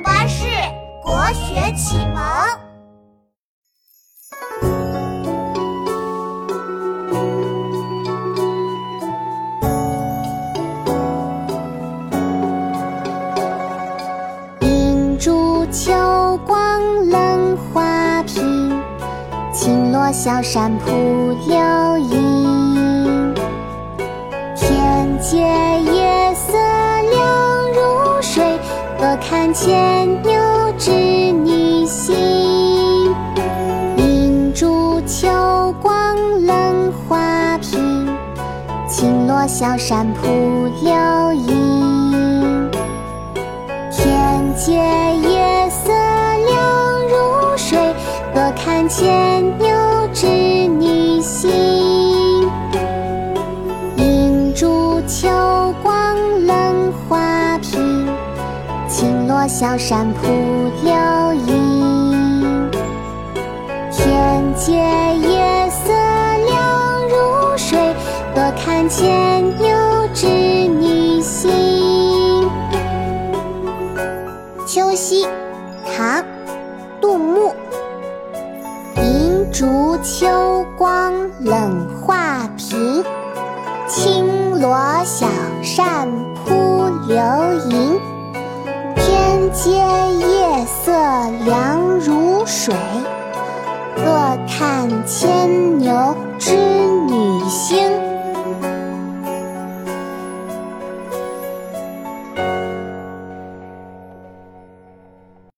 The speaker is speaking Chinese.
巴士国学启蒙。银烛秋光冷画屏，轻罗小扇扑流萤。坐看牵牛织女星。银烛秋光冷画屏，轻罗小扇扑流萤。天阶夜色凉如水，坐看牵牛织女星。轻罗小扇扑流萤。天阶夜色凉如水，坐看牵牛织女星。秋夕，唐·杜牧。银烛秋光冷画屏，轻罗小扇扑流萤。阶夜色凉如水，坐看千